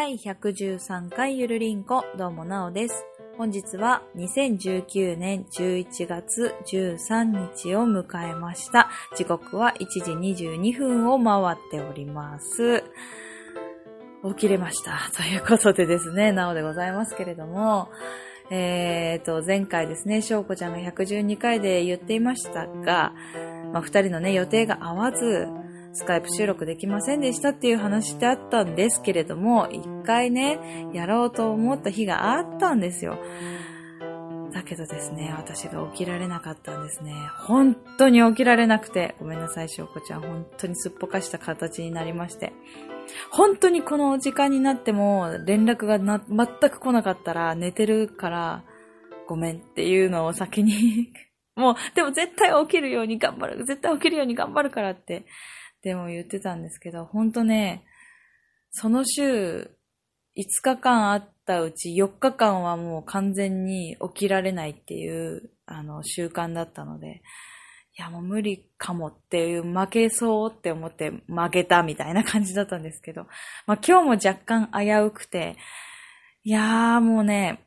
第113回ゆるりんこ、どうもなおです。本日は2019年11月13日を迎えました。時刻は1時22分を回っております。起きれました。ということでですね、なおでございますけれども、えーと、前回ですね、しょうこちゃんが112回で言っていましたが、まあ、二人のね、予定が合わず、スカイプ収録できませんでしたっていう話ってあったんですけれども、一回ね、やろうと思った日があったんですよ。だけどですね、私が起きられなかったんですね。本当に起きられなくて、ごめんなさい、しょうこちゃん。本当にすっぽかした形になりまして。本当にこの時間になっても連絡がな全く来なかったら寝てるからごめんっていうのを先に もう、でも絶対起きるように頑張る。絶対起きるように頑張るからって、でも言ってたんですけど、本当ね、その週、5日間あったうち4日間はもう完全に起きられないっていう、あの、習慣だったので、いやもう無理かもっていう、負けそうって思って負けたみたいな感じだったんですけど、まあ今日も若干危うくて、いやーもうね、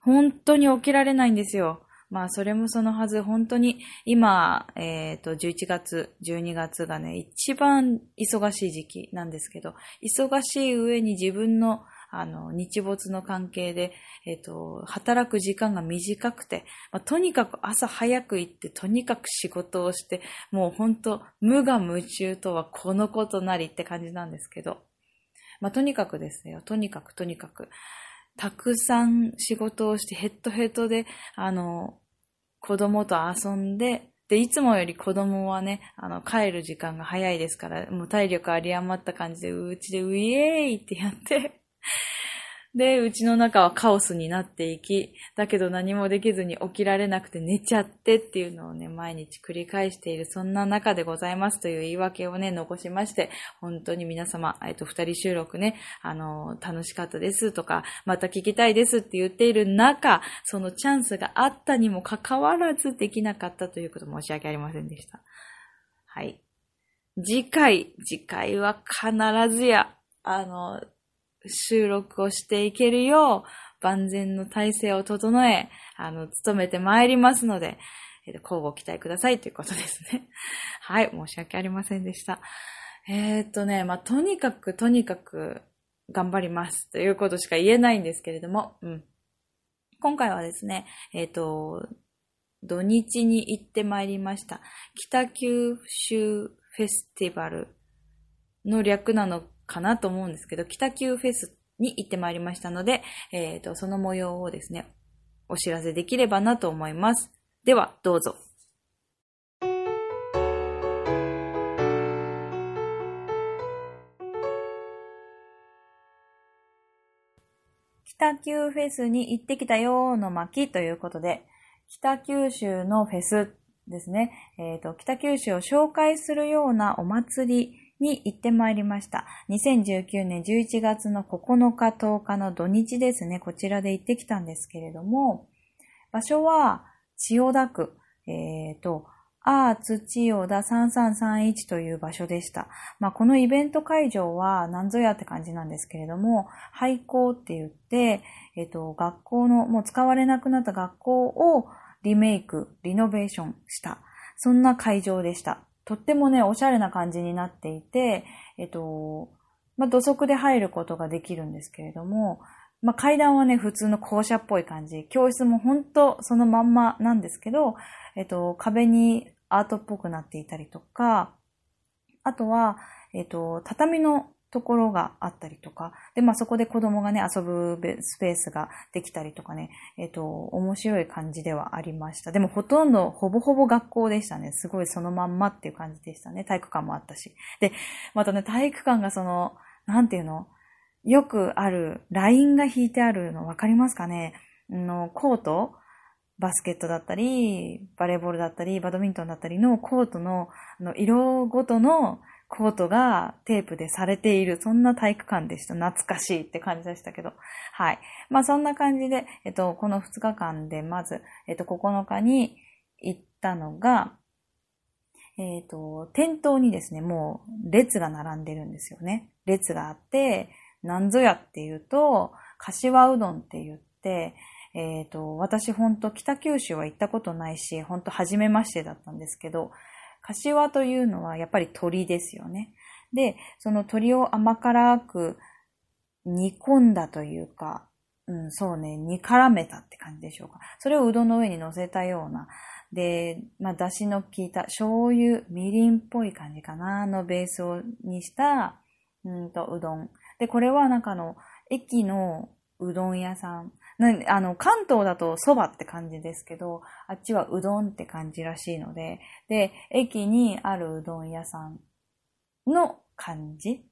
本当に起きられないんですよ。まあ、それもそのはず、本当に、今、えっ、と、11月、12月がね、一番忙しい時期なんですけど、忙しい上に自分の、あの、日没の関係で、えっ、と、働く時間が短くて、まあ、とにかく朝早く行って、とにかく仕事をして、もう本当無我夢中とはこのことなりって感じなんですけど、まあ、とにかくですよ、とにかくとにかく、たくさん仕事をしてヘッドヘッドで、あの、子供と遊んで、で、いつもより子供はね、あの、帰る時間が早いですから、もう体力あり余った感じで、うちでウィエーイってやって、で、うちの中はカオスになっていき、だけど何もできずに起きられなくて寝ちゃってっていうのをね、毎日繰り返している、そんな中でございますという言い訳をね、残しまして、本当に皆様、えっと、二人収録ね、あの、楽しかったですとか、また聞きたいですって言っている中、そのチャンスがあったにもかかわらずできなかったということ申し訳ありませんでした。はい。次回、次回は必ずや、あの、収録をしていけるよう、万全の体制を整え、あの、努めてまいりますので、えっと、交互期待くださいということですね。はい、申し訳ありませんでした。えー、っとね、まあ、とにかく、とにかく、頑張りますということしか言えないんですけれども、うん。今回はですね、えっ、と、土日に行ってまいりました。北九州フェスティバルの略なのかなと思うんですけど、北九フェスに行ってまいりましたので、えっ、と、その模様をですね、お知らせできればなと思います。では、どうぞ。北九フェスに行ってきたよーの巻ということで、北九州のフェスですね。えっ、と、北九州を紹介するようなお祭りに行ってまいりました。2019年11月の9日10日の土日ですね。こちらで行ってきたんですけれども、場所は千代田区、えっ、と、アーツ千代田3331という場所でした。まあ、このイベント会場は何ぞやって感じなんですけれども、廃校って言って、えっ、と、学校の、もう使われなくなった学校をリメイク、リノベーションした。そんな会場でした。とってもね、おしゃれな感じになっていて、えっ、と、まあ、土足で入ることができるんですけれども、まあ、階段はね、普通の校舎っぽい感じ。教室も本当そのまんまなんですけど、えっと、壁にアートっぽくなっていたりとか、あとは、えっと、畳のところがあったりとか、で、まあ、そこで子供がね、遊ぶスペースができたりとかね、えっと、面白い感じではありました。でも、ほとんど、ほぼほぼ学校でしたね。すごいそのまんまっていう感じでしたね。体育館もあったし。で、またね、体育館がその、なんていうの？よくある、ラインが引いてあるの分かりますかね？の、コート？バスケットだったり、バレーボールだったり、バドミントンだったりのコートのあの色ごとのコートがテープでされている、そんな体育館でした。懐かしいって感じでしたけど。はい。まあそんな感じで、えっと、この2日間でまず、えっと、9日に行ったのが、えっと、店頭にですね、もう列が並んでるんですよね。列があって、なんぞやっていうと、柏うどんって言って、えっ、と、私ほんと北九州は行ったことないし、ほんと初めましてだったんですけど、柏というのはやっぱり鳥ですよね。で、その鳥を甘辛く煮込んだというか、うん、そうね、煮絡めたって感じでしょうか。それをうどんの上に乗せたような、で、まあ、だしの効いた醤油、みりんっぽい感じかな、のベースをにした、うんと、うどん。で、これはなんかあの、駅のうどん屋さん。あの、関東だと蕎麦って感じですけど、あっちはうどんって感じらしいので、で、駅にあるうどん屋さんの感じ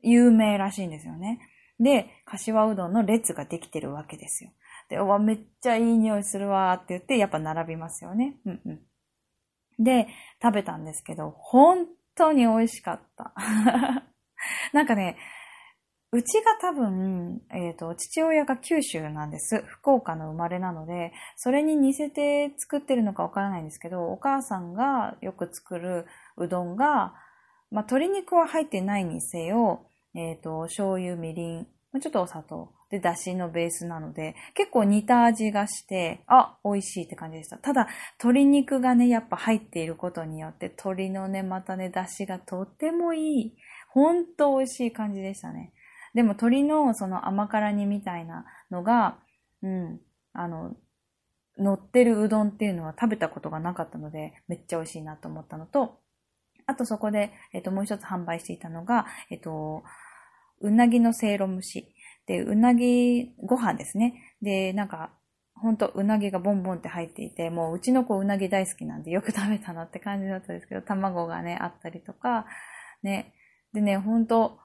有名らしいんですよね。で、柏うどんの列ができてるわけですよ。で、うわ、めっちゃいい匂いするわって言って、やっぱ並びますよね。うんうん。で、食べたんですけど、本当に美味しかった。なんかね、うちが多分、えっ、ー、と、父親が九州なんです。福岡の生まれなので、それに似せて作ってるのかわからないんですけど、お母さんがよく作るうどんが、まあ、鶏肉は入ってないにせよ、えっ、ー、と、醤油、みりん、ちょっとお砂糖、で、だしのベースなので、結構似た味がして、あ、美味しいって感じでした。ただ、鶏肉がね、やっぱ入っていることによって、鶏のね、またね、だしがとってもいい。ほんと美味しい感じでしたね。でも鶏のその甘辛煮みたいなのが、うん、あの、乗ってるうどんっていうのは食べたことがなかったので、めっちゃ美味しいなと思ったのと、あとそこで、えっ、と、もう一つ販売していたのが、えっ、と、うなぎのせいろ蒸し。で、うなぎご飯ですね。で、なんか、ほんとうなぎがボンボンって入っていて、もううちの子うなぎ大好きなんでよく食べたなって感じだったんですけど、卵がね、あったりとか、ね。でね、ほんと、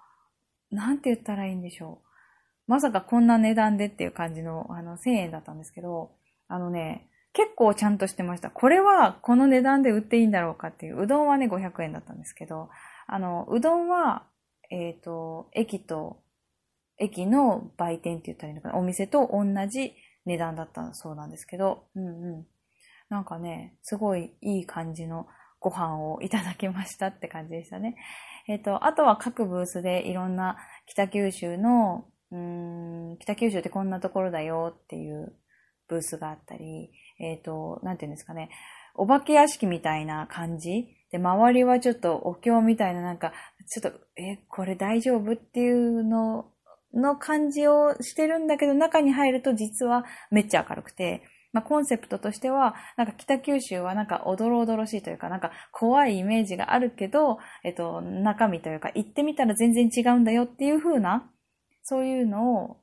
なんて言ったらいいんでしょう。まさかこんな値段でっていう感じの、あの、1000円だったんですけど、あのね、結構ちゃんとしてました。これはこの値段で売っていいんだろうかっていう。うどんはね、500円だったんですけど、あの、うどんは、えっ、ー、と、駅と、駅の売店って言ったらいいのかな？お店と同じ値段だったそうなんですけど、うんうん。なんかね、すごいいい感じのご飯をいただきましたって感じでしたね。えっ、ー、と、あとは各ブースでいろんな北九州の、うん、北九州ってこんなところだよっていうブースがあったり、えっ、ー、と、なんていうんですかね、お化け屋敷みたいな感じで、周りはちょっとお経みたいななんか、ちょっと、え、これ大丈夫っていうのの感じをしてるんだけど、中に入ると実はめっちゃ明るくて、まあ、コンセプトとしては、なんか北九州はなんかおどろおどろしいというか、なんか怖いイメージがあるけど、えっと、中身というか、行ってみたら全然違うんだよっていう風な、そういうのを、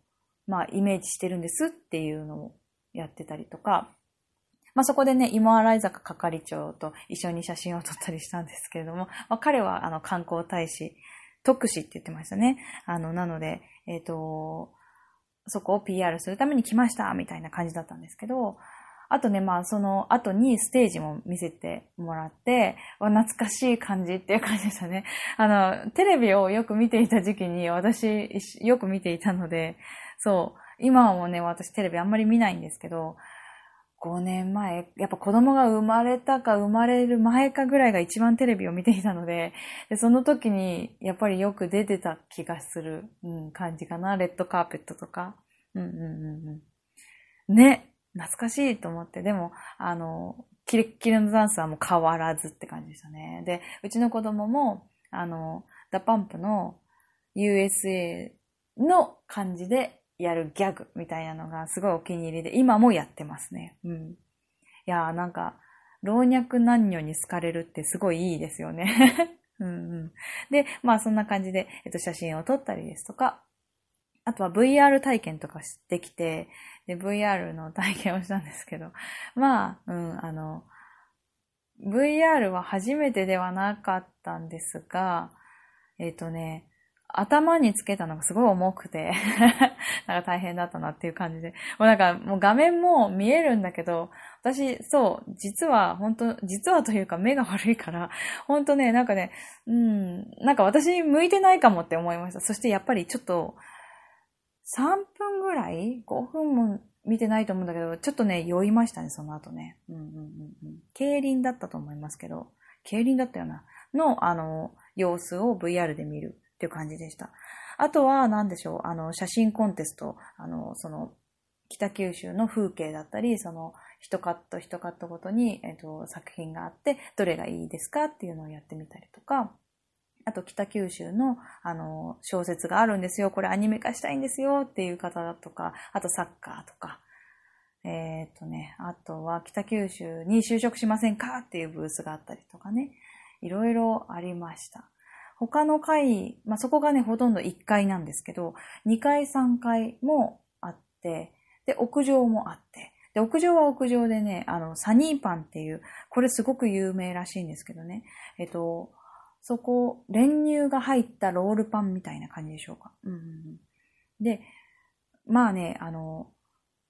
まあ、イメージしてるんですっていうのをやってたりとか、まあ、そこでね、芋洗坂係長と一緒に写真を撮ったりしたんですけれども、まあ、彼はあの観光大使、特使って言ってましたね。あの、なので、えっ、と、そこを PR するために来ましたみたいな感じだったんですけど、あとね、まあ、その後にステージも見せてもらって、懐かしい感じっていう感じでしたね。あの、テレビをよく見ていた時期に私よく見ていたので、そう、今はもうね、私テレビあんまり見ないんですけど、5年前、やっぱ子供が生まれたか生まれる前かぐらいが一番テレビを見ていたので、でその時にやっぱりよく出てた気がする、うん、感じかな。レッドカーペットとか。うんうんうんうん。ね、懐かしいと思って、でも、あの、キレッキレのダンスはもう変わらずって感じでしたね。で、うちの子供も、あの、DA PUMP の USA の感じでやるギャグみたいなのがすごいお気に入りで、今もやってますね。うん。いやーなんか、老若男女に好かれるってすごいいいですよね。うんうん。で、まあそんな感じで、えっと、写真を撮ったりですとか、あとは VR 体験とかしてきて、で、VR の体験をしたんですけど、まあ、うん、あの、VR は初めてではなかったんですが、えっ、とね、頭につけたのがすごい重くて なんか大変だったなっていう感じで。もうなんかもう画面も見えるんだけど、私、そう、実は、本当実はというか目が悪いから、本当ね、なんかね、うん、なんか私向いてないかもって思いました。そしてやっぱりちょっと、3分ぐらい ?5 分も見てないと思うんだけど、ちょっとね、酔いましたね、その後ね。うんうんうんうん。競輪だったと思いますけど、競輪だったよな。の、あの、様子を VR で見る。っていう感じでした。あとは何でしょう、あの、写真コンテスト、あの、その、北九州の風景だったり、その、一カット一カットごとに、えっ、と、作品があって、どれがいいですかっていうのをやってみたりとか、あと北九州の、あの、小説があるんですよ。これアニメ化したいんですよっていう方だとか、あとサッカーとか、えっ、とね、あとは北九州に就職しませんかっていうブースがあったりとかね、いろいろありました。他の階、まあ、そこがね、ほとんど1階なんですけど、2階、3階もあって、で、屋上もあって、で、屋上は屋上でね、あの、サニーパンっていう、これすごく有名らしいんですけどね、えっと、そこ、練乳が入ったロールパンみたいな感じでしょうか。うん、で、まあね、あの、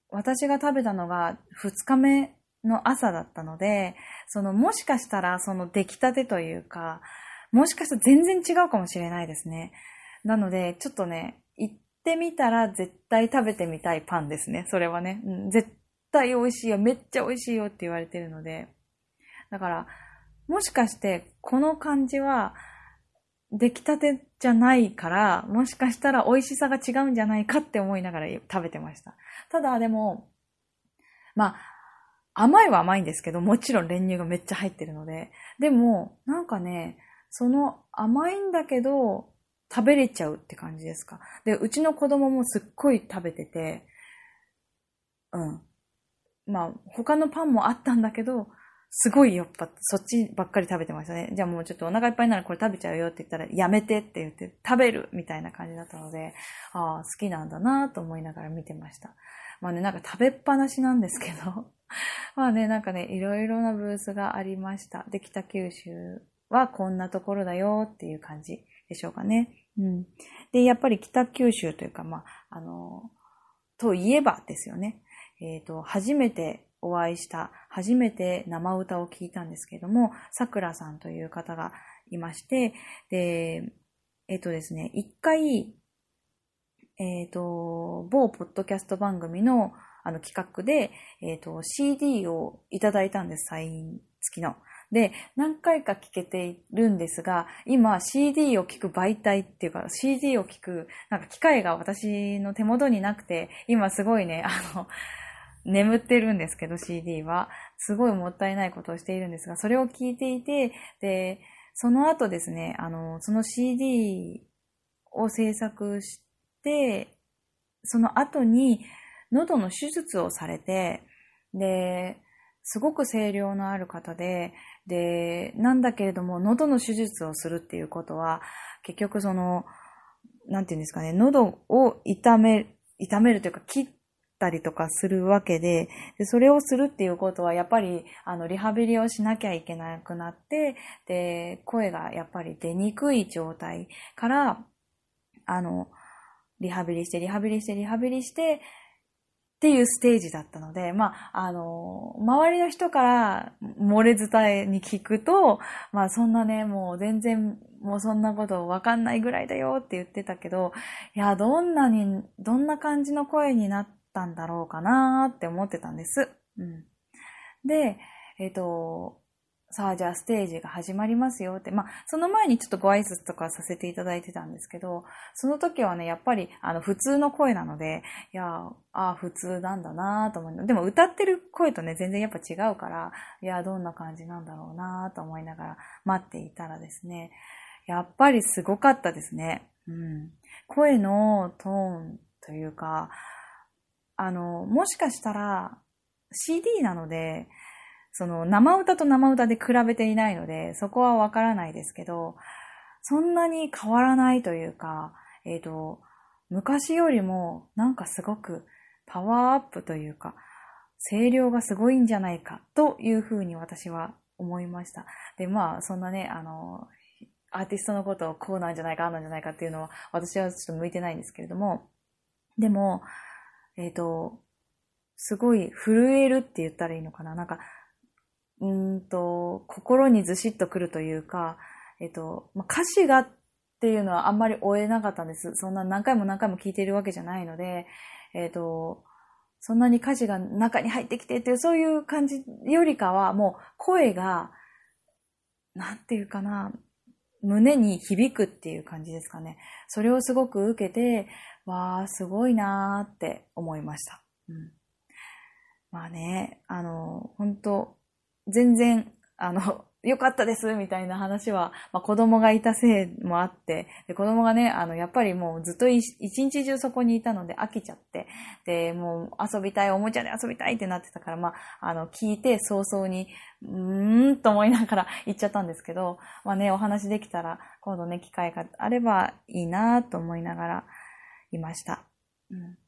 私が食べたのが2日目の朝だったので、そのもしかしたらその出来たてというか、もしかしたら全然違うかもしれないですね。なので、ちょっとね、行ってみたら絶対食べてみたいパンですね。それはね。うん、絶対美味しいよ。めっちゃ美味しいよって言われてるので。だから、もしかしてこの感じは出来たてじゃないから、もしかしたら美味しさが違うんじゃないかって思いながら食べてました。ただでも、まあ、甘いは甘いんですけど、もちろん練乳がめっちゃ入ってるので。でも、なんかね、その甘いんだけど、食べれちゃうって感じですか？で、うちの子供もすっごい食べてて、うん。まあ、他のパンもあったんだけど、すごいやっぱそっちばっかり食べてましたね。じゃあもうちょっとお腹いっぱいならこれ食べちゃうよって言ったらやめてって言って食べるみたいな感じだったので、ああ、好きなんだなと思いながら見てました。まあね、なんか食べっぱなしなんですけど、まあね、なんかね、いろいろなブースがありました。で、北九州はこんなところだよっていう感じでしょうかね。うん。で、やっぱり北九州というか、まあ、あの、といえばですよね。えっ、ー、と、初めてお会いした、初めて生歌を聴いたんですけども、桜さんという方がいまして、で、えっ、ー、とですね、一回、えっ、ー、と、某ポッドキャスト番組のあの企画で、えっ、と、CD をいただいたんです、サイン付きの。で、何回か聞けているんですが、今 CD を聞く媒体っていうか CD を聞く、なんか機械が私の手元になくて、今すごいね、あの、眠ってるんですけど CD は。すごいもったいないことをしているんですが、それを聞いていて、で、その後ですね、あの、その CD を制作して、その後に喉の手術をされて、で、すごく声量のある方で、で、なんだけれども、喉の手術をするっていうことは、結局その、なんていうんですかね、喉を痛め、痛めるというか、切ったりとかするわけで、でそれをするっていうことは、やっぱり、あの、リハビリをしなきゃいけなくなって、で、声がやっぱり出にくい状態から、あの、リハビリして、リハビリして、リハビリして、っていうステージだったので、まあ、あの、周りの人から漏れ伝えに聞くと、まあそんなね、もう全然、もうそんなことわかんないぐらいだよって言ってたけど、いや、どんなに、どんな感じの声になったんだろうかなって思ってたんです。うん。で、えっ、ー、と、さあ、じゃあステージが始まりますよって。まあ、その前にちょっとご挨拶とかさせていただいてたんですけど、その時はね、やっぱり、あの、普通の声なので、いや、ああ、普通なんだなと思う。でも歌ってる声とね、全然やっぱ違うから、いや、どんな感じなんだろうなと思いながら待っていたらですね、やっぱりすごかったですね。うん。声のトーンというか、あの、もしかしたら CD なので、その生歌と生歌で比べていないので、そこはわからないですけど、そんなに変わらないというか、えっ、ー、と、昔よりもなんかすごくパワーアップというか、声量がすごいんじゃないかというふうに私は思いました。で、まあ、そんなね、あの、アーティストのことをこうなんじゃないか、ああなんじゃないかっていうのは私はちょっと向いてないんですけれども、でも、えっ、ー、と、すごい震えるって言ったらいいのかななんか、うんと、心にずしっとくるというか、えっと、まあ、歌詞がっていうのはあんまり追えなかったんです。そんな何回も何回も聞いているわけじゃないので、えっと、そんなに歌詞が中に入ってきてっていう、そういう感じよりかは、もう声が、なんていうかな、胸に響くっていう感じですかね。それをすごく受けて、わー、すごいなーって思いました。うん。まあね、あの、本当全然、あの、よかったですみたいな話は、まあ、子供がいたせいもあって、で子供がね、あの、やっぱりもうずっと一日中そこにいたので飽きちゃって、で、もう遊びたい、おもちゃで遊びたいってなってたから、まあ、あの、聞いて早々に、うーんと思いながら 行っちゃったんですけど、まあね、お話できたら、今度ね、機会があればいいなと思いながらいました。うん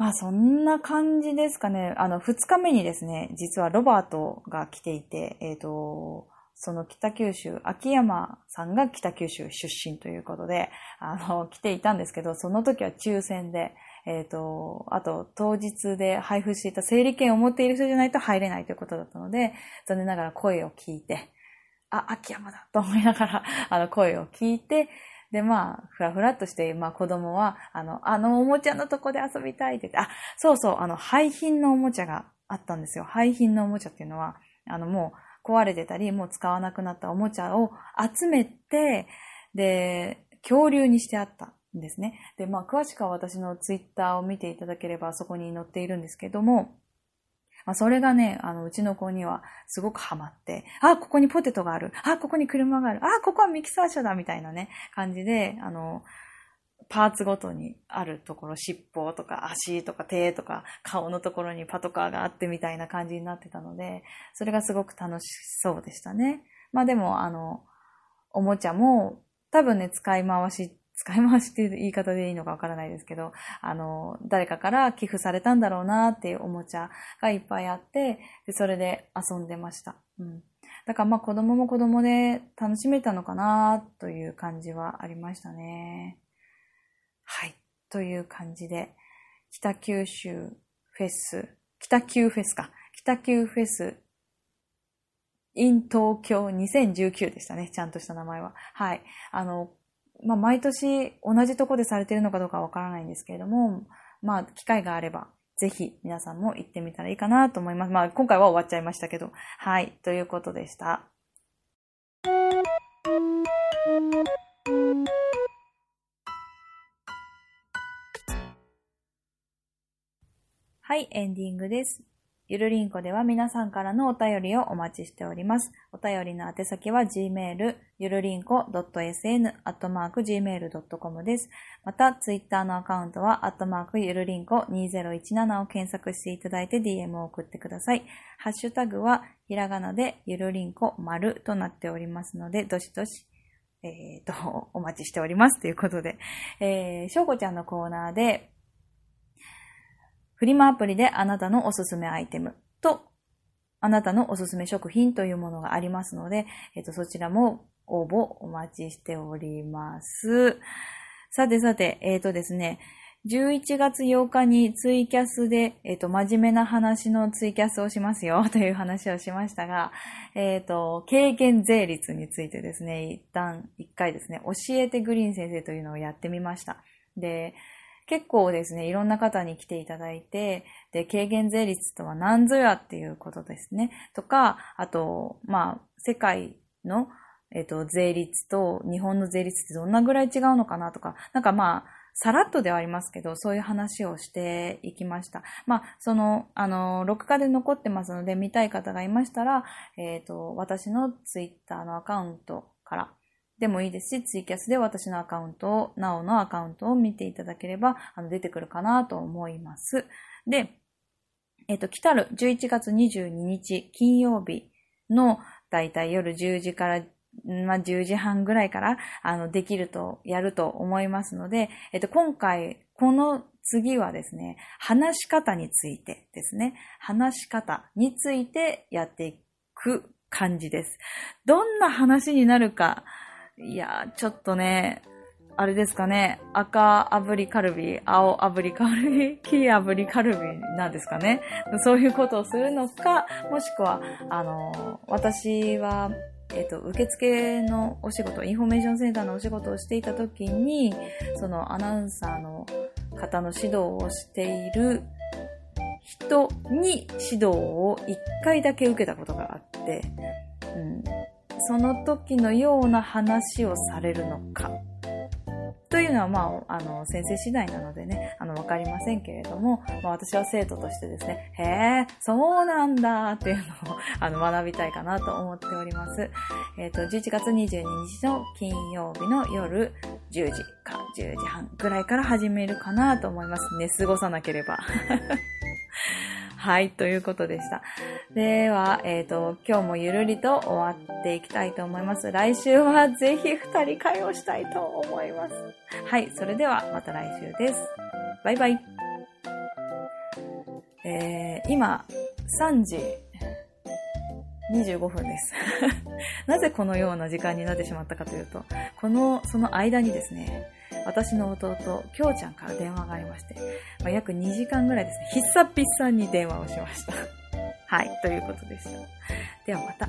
まあそんな感じですかね。あの、二日目にですね、実はロバートが来ていて、えっ、ー、と、その北九州、秋山さんが北九州出身ということで、あの、来ていたんですけど、その時は抽選で、えっ、ー、と、あと当日で配布していた整理券を持っている人じゃないと入れないということだったので、残念ながら声を聞いて、あ、秋山だと思いながら、あの、声を聞いて、で、まあ、ふらふらっとして、まあ子供は、あの、あのおもちゃのとこで遊びたいって言って、あ、そうそう、あの、廃品のおもちゃがあったんですよ。廃品のおもちゃっていうのは、あの、もう壊れてたり、もう使わなくなったおもちゃを集めて、で、恐竜にしてあったんですね。で、まあ、詳しくは私のツイッターを見ていただければそこに載っているんですけども、まあ、それがね、あの、うちの子にはすごくハマって、あ、ここにポテトがある。あ、ここに車がある。あ、ここはミキサー車だみたいなね、感じで、あの、パーツごとにあるところ、尻尾とか足とか手とか顔のところにパトカーがあってみたいな感じになってたので、それがすごく楽しそうでしたね。まあでも、あの、おもちゃも多分ね、使い回し使い回しっていう言い方でいいのかわからないですけど、あの、誰かから寄付されたんだろうなっていうおもちゃがいっぱいあって、で、それで遊んでました。うん。だからまあ子供も子供で楽しめたのかなという感じはありましたね。はい。という感じで、北九州フェス、北九フェスか。北九フェス in 東京2019でしたね。ちゃんとした名前は。はい。あの、まあ、毎年同じとこでされてるのかどうかわからないんですけれども、まあ、機会があれば、ぜひ皆さんも行ってみたらいいかなと思います。まあ、今回は終わっちゃいましたけど。はい。ということでした。はい、エンディングです。ゆるりんこでは皆さんからのお便りをお待ちしております。お便りの宛先は gmail、ゆるりんこ .sn.gmail.com です。また、ツイッターのアカウントは、アットマークゆるりんこ2017を検索していただいて DM を送ってください。ハッシュタグは、ひらがなでゆるりんこ丸となっておりますので、どしどしえっ、ー、と、お待ちしております。ということで、えー、しょうこちゃんのコーナーで、フリマアプリであなたのおすすめアイテムと、あなたのおすすめ食品というものがありますので、えっ、と、そちらも応募お待ちしております。さてさて、えっ、ー、とですね、11月8日にツイキャスで、えっ、ー、と、真面目な話のツイキャスをしますよ という話をしましたが、えっ、ー、と、軽減税率についてですね、一旦、一回ですね、教えてグリーン先生というのをやってみました。で、結構ですね、いろんな方に来ていただいて、で、軽減税率とは何ぞやっていうことですね。とか、あと、まあ、世界の、えっ、と、税率と日本の税率ってどんなぐらい違うのかなとか、なんかまあ、さらっとではありますけど、そういう話をしていきました。まあ、その、あの、録画で残ってますので、見たい方がいましたら、えっ、ー、と、私のツイッターのアカウントからでもいいですし、ツイキャスで私のアカウントを、なおのアカウントを見ていただければ、あの、出てくるかなと思います。で、えっ、と、来たる11月22日金曜日のだいたい夜10時から、まあ、10時半ぐらいから、あの、できると、やると思いますので、えっ、と、今回、この次はですね、話し方についてですね、話し方についてやっていく感じです。どんな話になるか、いやー、ちょっとね、あれですかね、赤炙りカルビ、青炙りカルビ、黄炙りカルビなんですかね。そういうことをするのか、もしくは、あの、私は、えっ、と、受付のお仕事、インフォメーションセンターのお仕事をしていた時に、そのアナウンサーの方の指導をしている人に指導を一回だけ受けたことがあって、うん、その時のような話をされるのか。というのは、まあ、あの、先生次第なのでね、あの、わかりませんけれども、まあ、私は生徒としてですね、へえ、そうなんだっていうのを、あの、学びたいかなと思っております。えっ、ー、と、11月22日の金曜日の夜10時か10時半ぐらいから始めるかなと思います。寝過ごさなければ。はい、ということでした。では、えっ、ー、と、今日もゆるりと終わっていきたいと思います。来週はぜひ二人会をしたいと思います。はい、それではまた来週です。バイバイ。えー、今、3時25分です。なぜこのような時間になってしまったかというと、この、その間にですね、私の弟、きょうちゃんから電話がありまして、まあ、約2時間ぐらいですね、久々に電話をしました。はい、ということでした。ではまた。